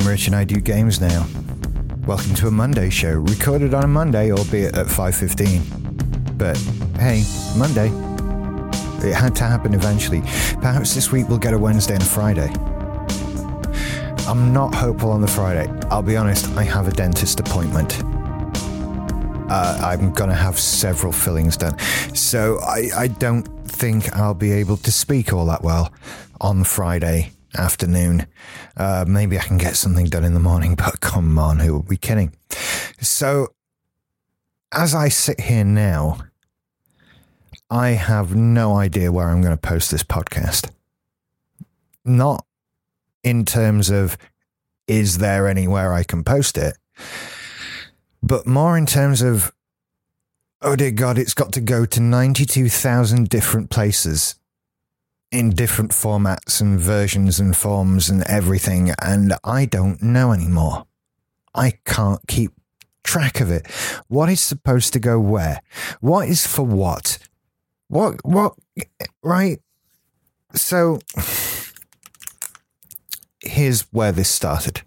I'm Rich and I do games now. Welcome to a Monday show, recorded on a Monday, albeit at 5.15. But hey, Monday. It had to happen eventually. Perhaps this week we'll get a Wednesday and a Friday. I'm not hopeful on the Friday. I'll be honest, I have a dentist appointment. Uh, I'm going to have several fillings done. So I, I don't think I'll be able to speak all that well on Friday afternoon. Uh, maybe I can get something done in the morning, but come on, who are we kidding? So, as I sit here now, I have no idea where I'm going to post this podcast. Not in terms of is there anywhere I can post it, but more in terms of oh dear God, it's got to go to 92,000 different places in different formats and versions and forms and everything. And I don't know anymore. I can't keep track of it. What is supposed to go where? What is for what? What, what, right? So here's where this started.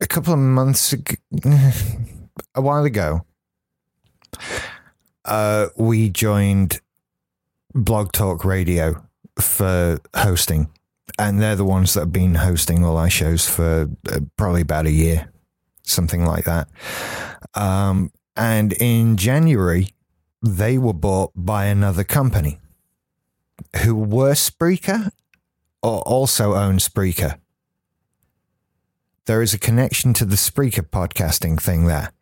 A couple of months ago, a while ago, uh, we joined Blog Talk Radio for hosting, and they're the ones that have been hosting all our shows for uh, probably about a year, something like that. Um, and in January, they were bought by another company who were Spreaker or also own Spreaker. There is a connection to the Spreaker podcasting thing there.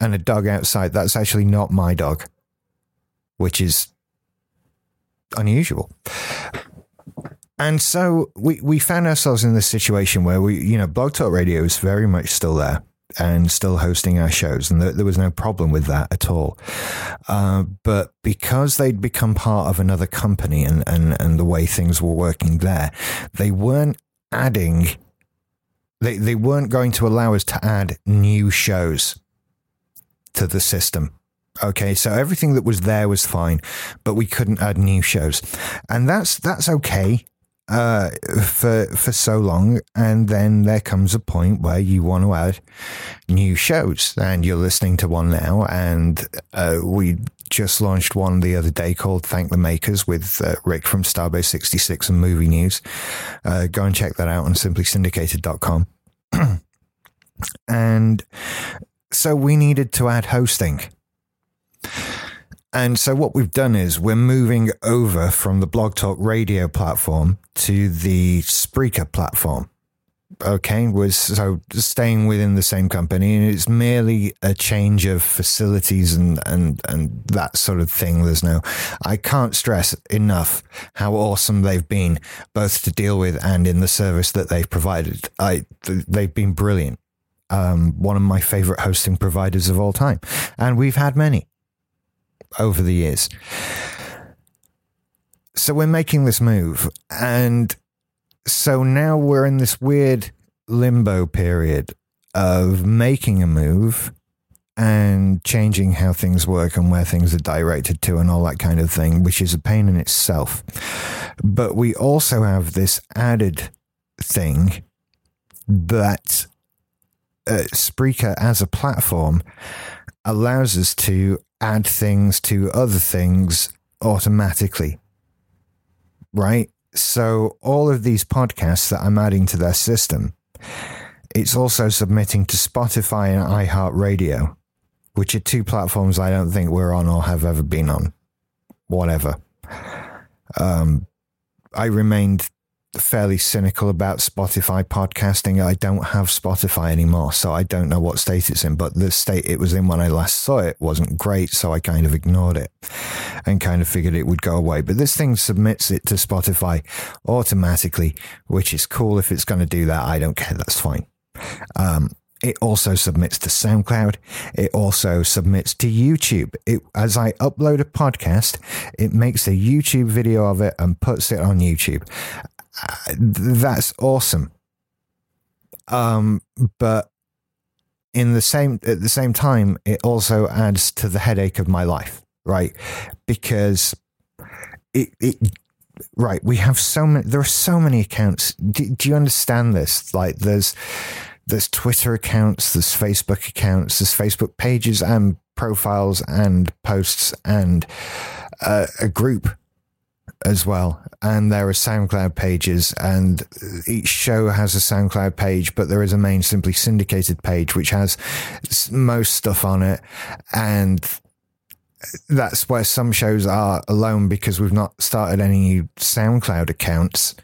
And a dog outside, that's actually not my dog, which is unusual. And so we, we found ourselves in this situation where we, you know, Blog Talk Radio is very much still there and still hosting our shows, and there, there was no problem with that at all. Uh, but because they'd become part of another company and, and, and the way things were working there, they weren't adding, they, they weren't going to allow us to add new shows to the system. Okay, so everything that was there was fine, but we couldn't add new shows, and that's that's okay uh, for for so long, and then there comes a point where you want to add new shows, and you're listening to one now, and uh, we just launched one the other day called "Thank the Makers" with uh, Rick from Starbase 66 and Movie News. Uh, go and check that out on simplysyndicated.com. and so we needed to add hosting. And so what we've done is we're moving over from the Blog Talk Radio platform to the Spreaker platform. Okay, we're so staying within the same company, and it's merely a change of facilities and and and that sort of thing. There's no, I can't stress enough how awesome they've been, both to deal with and in the service that they've provided. I they've been brilliant. Um, one of my favorite hosting providers of all time, and we've had many over the years. So we're making this move. And so now we're in this weird limbo period of making a move and changing how things work and where things are directed to and all that kind of thing, which is a pain in itself. But we also have this added thing that uh, Spreaker as a platform allows us to add things to other things automatically. Right? So all of these podcasts that I'm adding to their system, it's also submitting to Spotify and iHeartRadio, which are two platforms I don't think we're on or have ever been on. Whatever. Um, I remained fairly cynical about Spotify podcasting. I don't have Spotify anymore, so I don't know what state it's in. But the state it was in when I last saw it wasn't great, so I kind of ignored it and kind of figured it would go away. But this thing submits it to Spotify automatically, which is cool. If it's going to do that, I don't care. That's fine. Um, it also submits to SoundCloud. It also submits to YouTube. It, as I upload a podcast, it makes a YouTube video of it and puts it on YouTube that's awesome. Um, but in the same at the same time, it also adds to the headache of my life, right? Because it it right, we have so many. There are so many accounts. Do, do you understand this? Like, there's there's Twitter accounts, there's Facebook accounts, there's Facebook pages and profiles and posts and uh, a group as well. And there are SoundCloud pages, and each show has a SoundCloud page, but there is a main Simply Syndicated page, which has most stuff on it. And that's where some shows are alone because we've not started any SoundCloud accounts.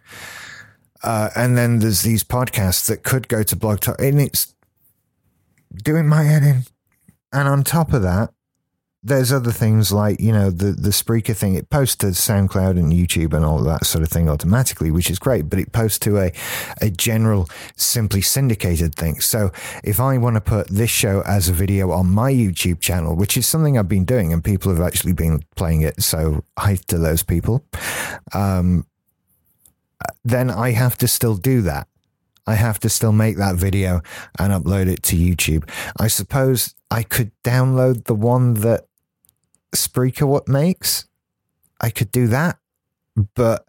Uh, and then there's these podcasts that could go to Blog Talk, and it's doing my head in. And on top of that, there's other things like you know the the Spreaker thing. It posts to SoundCloud and YouTube and all that sort of thing automatically, which is great. But it posts to a a general simply syndicated thing. So if I want to put this show as a video on my YouTube channel, which is something I've been doing, and people have actually been playing it, so hi to those people. Um, then I have to still do that. I have to still make that video and upload it to YouTube. I suppose I could download the one that Spreaker what makes. I could do that, but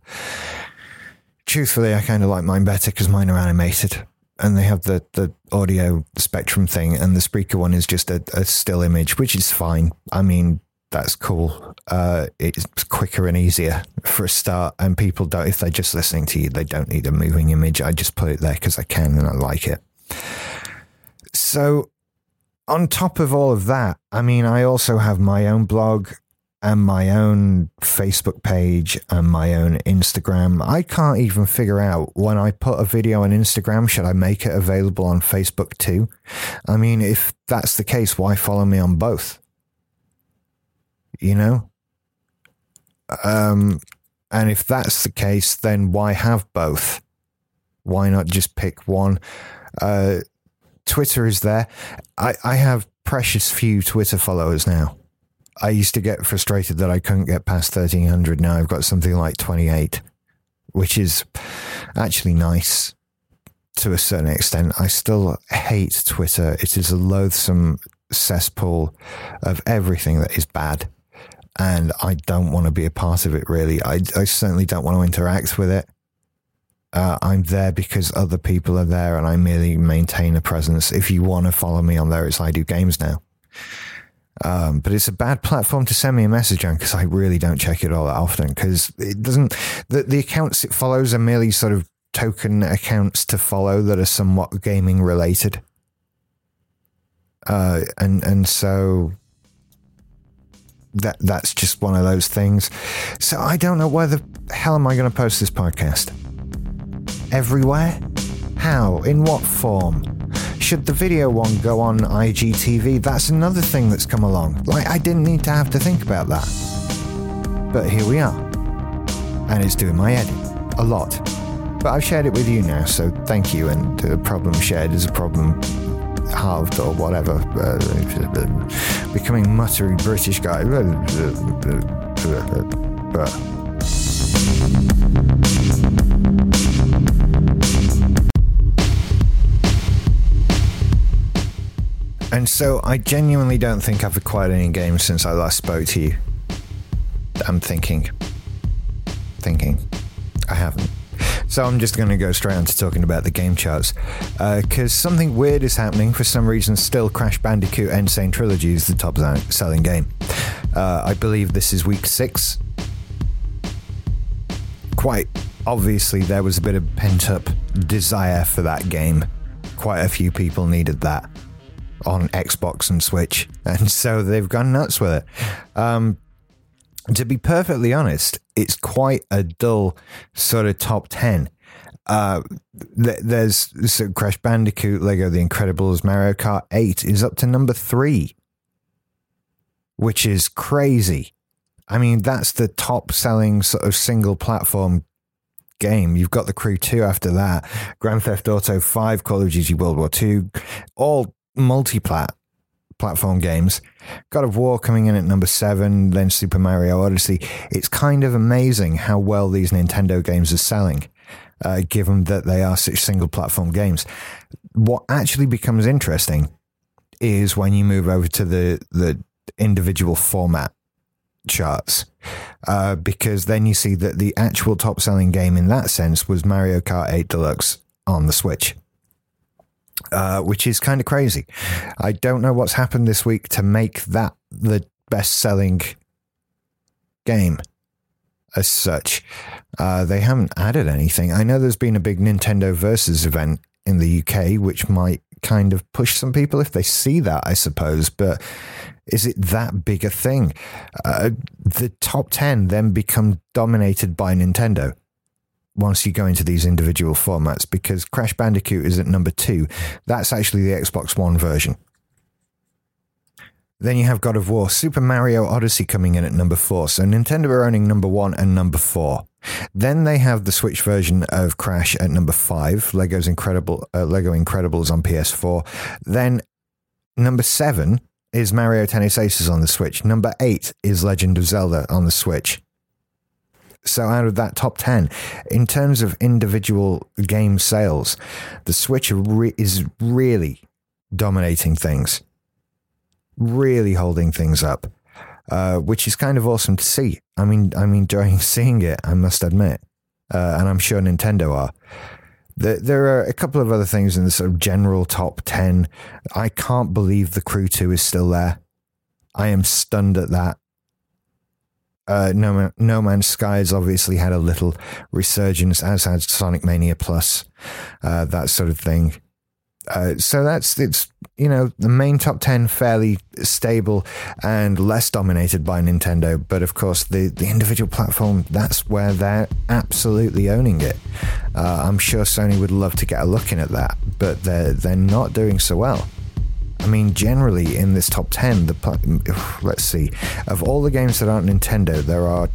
truthfully, I kind of like mine better because mine are animated and they have the, the audio spectrum thing, and the Spreaker one is just a, a still image, which is fine. I mean, that's cool. Uh, it's quicker and easier for a start, and people don't. If they're just listening to you, they don't need a moving image. I just put it there because I can and I like it. So on top of all of that, I mean, I also have my own blog and my own Facebook page and my own Instagram. I can't even figure out when I put a video on Instagram, should I make it available on Facebook too? I mean, if that's the case, why follow me on both? You know? Um, and if that's the case, then why have both? Why not just pick one? Uh, Twitter is there. I, I have precious few Twitter followers now. I used to get frustrated that I couldn't get past 1300. Now I've got something like 28, which is actually nice to a certain extent. I still hate Twitter. It is a loathsome cesspool of everything that is bad. And I don't want to be a part of it, really. I, I certainly don't want to interact with it. Uh, I'm there because other people are there and I merely maintain a presence. If you want to follow me on there, it's I Do Games now. Um, but it's a bad platform to send me a message on because I really don't check it all that often because it doesn't, the, the accounts it follows are merely sort of token accounts to follow that are somewhat gaming related. Uh, and, and so that, that's just one of those things. So I don't know where the hell am I going to post this podcast? Everywhere? How? In what form? Should the video one go on IGTV? That's another thing that's come along. Like, I didn't need to have to think about that. But here we are. And it's doing my head a lot. But I've shared it with you now, so thank you. And the problem shared is a problem halved or whatever. Uh, becoming muttery British guy. But. And so I genuinely don't think I've acquired any games since I last spoke to you. I'm thinking. Thinking. I haven't. So I'm just going to go straight on to talking about the game charts. Because uh, something weird is happening. For some reason, still Crash Bandicoot N. Sane Trilogy is the top selling game. Uh, I believe this is week six. Quite obviously, there was a bit of pent up desire for that game. Quite a few people needed that on Xbox and Switch, and so they've gone nuts with it. Um, to be perfectly honest, it's quite a dull sort of top 10. Uh, th- there's so Crash Bandicoot, Lego The Incredibles, Mario Kart 8 is up to number three, which is crazy. I mean, that's the top selling sort of single platform game. You've got The Crew 2 after that, Grand Theft Auto 5, Call of Duty World War 2, all multi-plat platform games. God of War coming in at number seven, then Super Mario Odyssey. It's kind of amazing how well these Nintendo games are selling, uh, given that they are such single platform games. What actually becomes interesting is when you move over to the the individual format charts uh, because then you see that the actual top selling game in that sense was Mario Kart 8 Deluxe on the Switch. Uh, which is kind of crazy. I don't know what's happened this week to make that the best selling game as such. Uh, they haven't added anything. I know there's been a big Nintendo Versus event in the UK, which might kind of push some people if they see that, I suppose. But is it that big a thing? Uh, the top 10 then become dominated by Nintendo once you go into these individual formats because Crash Bandicoot is at number two. That's actually the Xbox One version. Then you have God of War, Super Mario Odyssey coming in at number four. So Nintendo are owning number one and number four. Then they have the Switch version of Crash at number five, Lego's Incredible uh, Lego Incredibles on PS4. Then number seven is Mario Tennis Aces on the Switch. Number eight is Legend of Zelda on the Switch. So out of that top 10, in terms of individual game sales, the Switch is really dominating things, really holding things up, uh, which is kind of awesome to see. I mean, I'm enjoying seeing it, I must admit. Uh, and I'm sure Nintendo are. There are a couple of other things in the sort of general top 10. I can't believe the Crew 2 is still there. I am stunned at that. Uh, no, Man, no Man's Sky has obviously had a little resurgence, as has Sonic Mania Plus, uh, that sort of thing. Uh, so that's it's you know the main top 10 fairly stable and less dominated by Nintendo but of course the the individual platform that's where they're absolutely owning it uh, I'm sure Sony would love to get a look in at that but they're they're not doing so well I mean generally in this top 10 the let's see of all the games that aren't Nintendo there are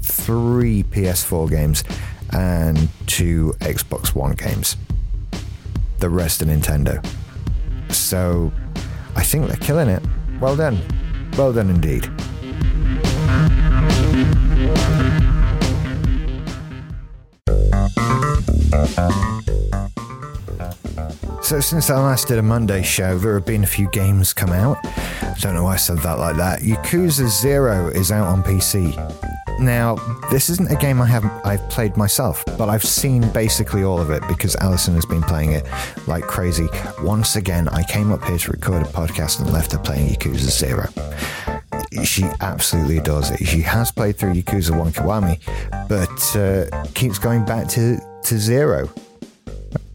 three PS4 games and two Xbox One games the rest are Nintendo. So I think they're killing it. Well done. Well done indeed. So, since I last did a Monday show, there have been a few games come out. I don't know why I said that like that. Yakuza Zero is out on PC. Now, this isn't a game I have I've played myself, but I've seen basically all of it because Alison has been playing it like crazy. Once again, I came up here to record a podcast and left her playing Yakuza Zero. She absolutely adores it. She has played through Yakuza One Kiwami, but uh, keeps going back to, to Zero.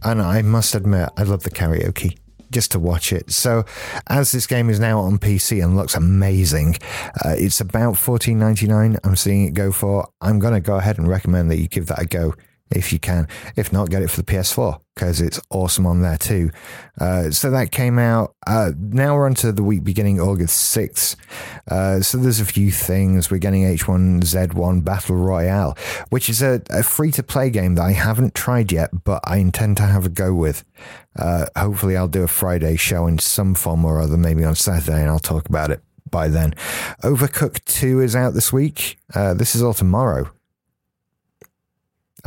And I must admit, I love the karaoke just to watch it. So, as this game is now on PC and looks amazing, uh, it's about fourteen ninety nine. I'm seeing it go for. I'm going to go ahead and recommend that you give that a go if you can. If not, get it for the PS4 because it's awesome on there too. Uh, so that came out. Uh, now we're onto the week beginning August 6th. Uh, so there's a few things. We're getting H1Z1 Battle Royale, which is a, a free to play game that I haven't tried yet, but I intend to have a go with. Uh, hopefully, I'll do a Friday show in some form or other, maybe on Saturday, and I'll talk about it by then. Overcooked 2 is out this week. Uh, this is all tomorrow.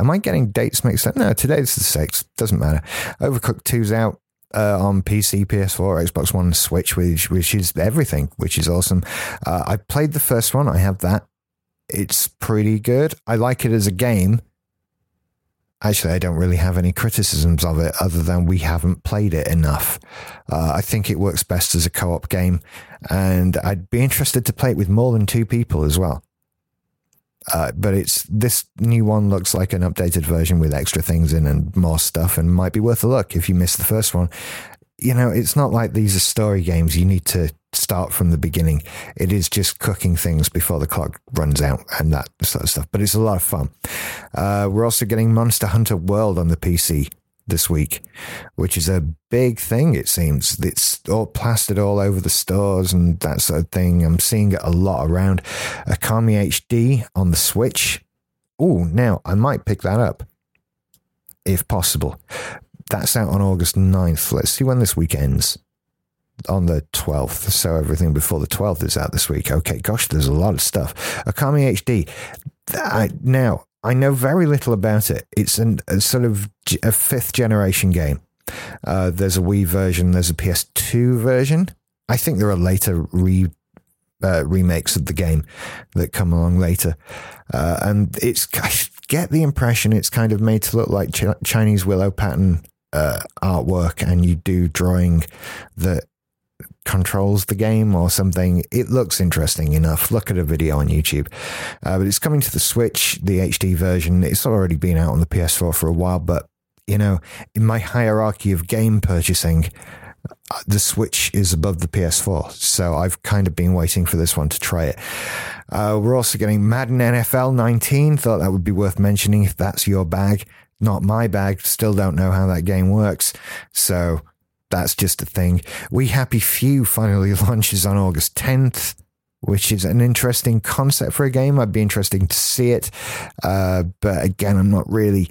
Am I getting dates mixed up? No, today's the 6th. Doesn't matter. Overcooked 2's out uh, on PC, PS4, Xbox One, Switch, which, which is everything, which is awesome. Uh, I played the first one. I have that. It's pretty good. I like it as a game. Actually, I don't really have any criticisms of it other than we haven't played it enough. Uh, I think it works best as a co op game, and I'd be interested to play it with more than two people as well. Uh, but it's this new one looks like an updated version with extra things in and more stuff, and might be worth a look if you missed the first one. You know, it's not like these are story games. You need to start from the beginning. It is just cooking things before the clock runs out and that sort of stuff. But it's a lot of fun. Uh, we're also getting Monster Hunter World on the PC this week, which is a big thing, it seems. It's all plastered all over the stores and that sort of thing. I'm seeing it a lot around. Okami HD on the Switch. Oh, now I might pick that up if possible. That's out on August 9th. Let's see when this week ends. On the 12th. So everything before the 12th is out this week. Okay, gosh, there's a lot of stuff. Okami HD. I, now, I know very little about it. It's an, a sort of a fifth generation game. Uh, there's a Wii version, there's a PS2 version. I think there are later re uh, remakes of the game that come along later. Uh, and it's, I get the impression it's kind of made to look like Ch- Chinese willow pattern uh, artwork, and you do drawing that controls the game or something. It looks interesting enough. Look at a video on YouTube. Uh, but it's coming to the Switch, the HD version. It's already been out on the PS4 for a while, but you know, in my hierarchy of game purchasing, uh, the Switch is above the PS4. So I've kind of been waiting for this one to try it. Uh, we're also getting Madden NFL 19. Thought that would be worth mentioning if that's your bag. Not my bag. Still don't know how that game works. So that's just a thing. We Happy Few finally launches on August 10th, which is an interesting concept for a game. I'd be interested to see it. Uh, but again, I'm not really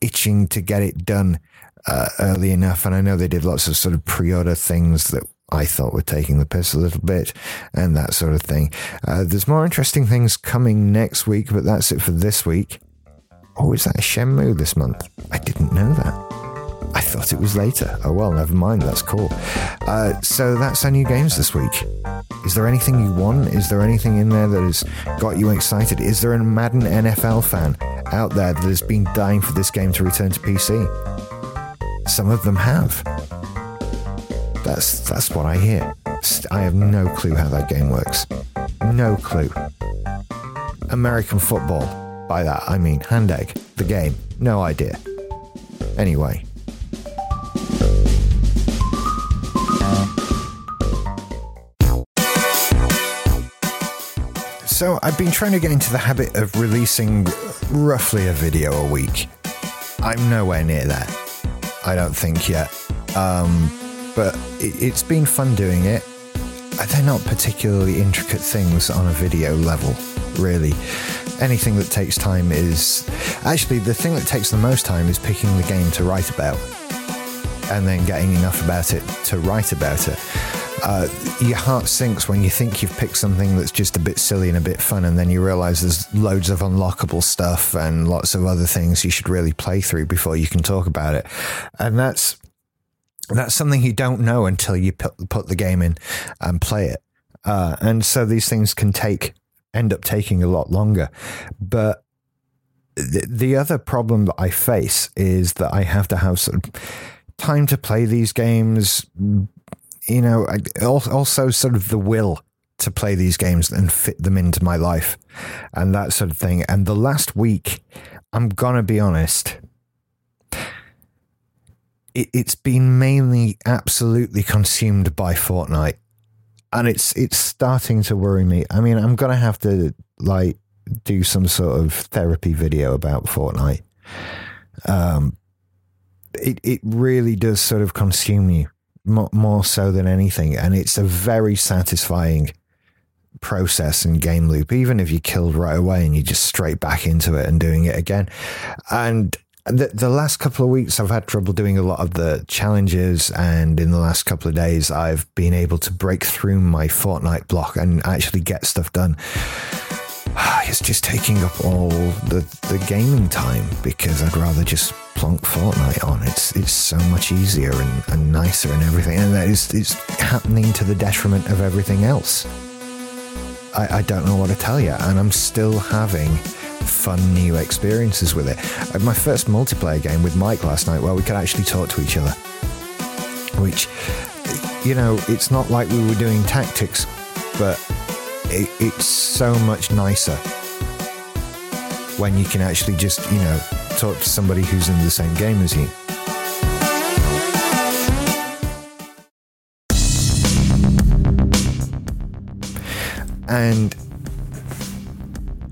itching to get it done uh, early enough. And I know they did lots of sort of pre order things that I thought were taking the piss a little bit and that sort of thing. Uh, there's more interesting things coming next week, but that's it for this week. Oh, is that a Shenmue this month? I didn't know that. I thought it was later. Oh well, never mind. That's cool. Uh, so that's our new games this week. Is there anything you want? Is there anything in there that has got you excited? Is there a Madden NFL fan out there that has been dying for this game to return to PC? Some of them have. That's that's what I hear. I have no clue how that game works. No clue. American football. By that I mean hand egg, the game. No idea. Anyway, So I've been trying to get into the habit of releasing roughly a video a week. I'm nowhere near that. I don't think yet. Um, but it, has been fun doing it. They're not particularly intricate things on a video level, really. Anything that takes time is. Actually, the thing that takes the most time is picking the game to write about and then getting enough about it to write about it uh, your heart sinks when you think you've picked something that's just a bit silly and a bit fun, and then you realize there's loads of unlockable stuff and lots of other things you should really play through before you can talk about it. And that's that's something you don't know until you put, put the game in and play it. Uh, and so these things can take end up taking a lot longer. But the, the other problem that I face is that I have to have sort of time to play these games you know, also sort of the will to play these games and fit them into my life and that sort of thing. And the last week, I'm going to be honest, it, has been mainly absolutely consumed by Fortnite. And it's it's starting to worry me. I mean, I'm gonna have to like do some sort of therapy video about Fortnite. Um, it it really does sort of consume you more, more so than anything. And it's a very satisfying process and game loop, even if you killed right away and you just straight back into it and doing it again. And the, the last couple of weeks, I've had trouble doing a lot of the challenges, and in the last couple of days, I've been able to break through my Fortnite block and actually get stuff done. Ah, it's just taking up all the, the gaming time because I'd rather just plonk Fortnite on. It's it's so much easier and, and nicer and everything, and that is it's happening to the detriment of everything else. I, I don't know what to tell you, and I'm still having fun new experiences with it. Uh, my first multiplayer game with Mike last night where we could actually talk to each other, which you know it's not like we were doing tactics, but it, it's so much nicer when you can actually just you know talk to somebody who's in the same game as you. And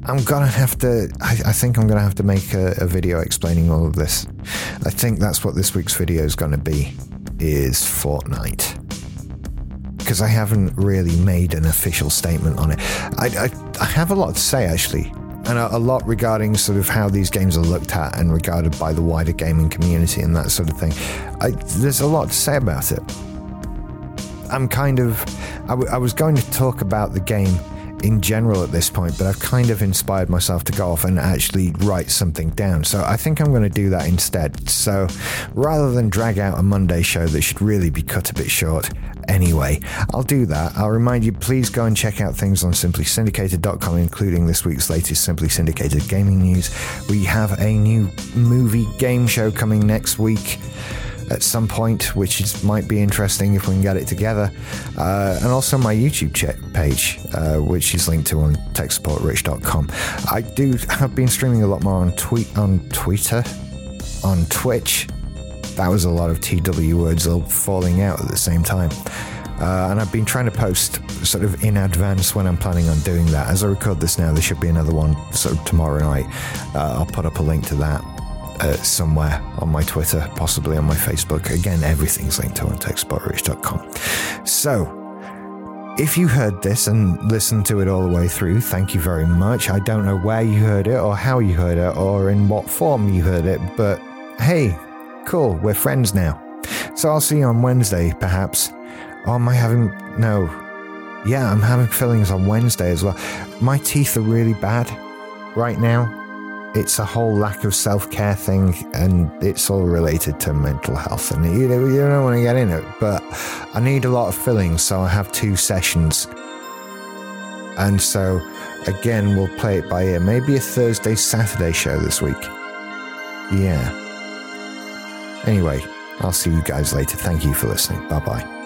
I'm gonna have to. I, I think I'm gonna have to make a, a, video explaining all of this. I think that's what this week's video is gonna be. Is Fortnite because I haven't really made an official statement on it. I, I, I have a lot to say actually and a, a, lot regarding sort of how these games are looked at and regarded by the wider gaming community and that sort of thing. I, there's a lot to say about it. I'm kind of, I, w- I was going to talk about the game in general at this point, but I've kind of inspired myself to go off and actually write something down. So I think I'm going to do that instead. So rather than drag out a Monday show that should really be cut a bit short, Anyway, I'll do that. I'll remind you, please go and check out things on simplysyndicated.com, including this week's latest Simply Syndicated gaming news. We have a new movie game show coming next week at some point, which is, might be interesting if we can get it together. Uh, and also my YouTube page, uh, which is linked to on techsupportrich.com. I do have been streaming a lot more on tweet on Twitter, on Twitch. That was a lot of TW words all falling out at the same time. Uh, and I've been trying to post sort of in advance when I'm planning on doing that. As I record this now, there should be another one sort of tomorrow night. Uh, I'll put up a link to that uh, somewhere on my Twitter, possibly on my Facebook. Again, everything's linked to on techsupportrich.com. So, if you heard this and listened to it all the way through, thank you very much. I don't know where you heard it or how you heard it or in what form you heard it, but hey, cool, we're friends now. So I'll see you on Wednesday, perhaps. Or am I having. No. Yeah, I'm having fillings on Wednesday as well. My teeth are really bad right now it's a whole lack of self care thing, and it's all related to mental health. And you, you don't want to get in it, but I need a lot of fillings, so I have two sessions. And so, again, we'll play it by ear. Maybe a Thursday, Saturday show this week. Yeah. Anyway, I'll see you guys later. Thank you for listening. Bye bye.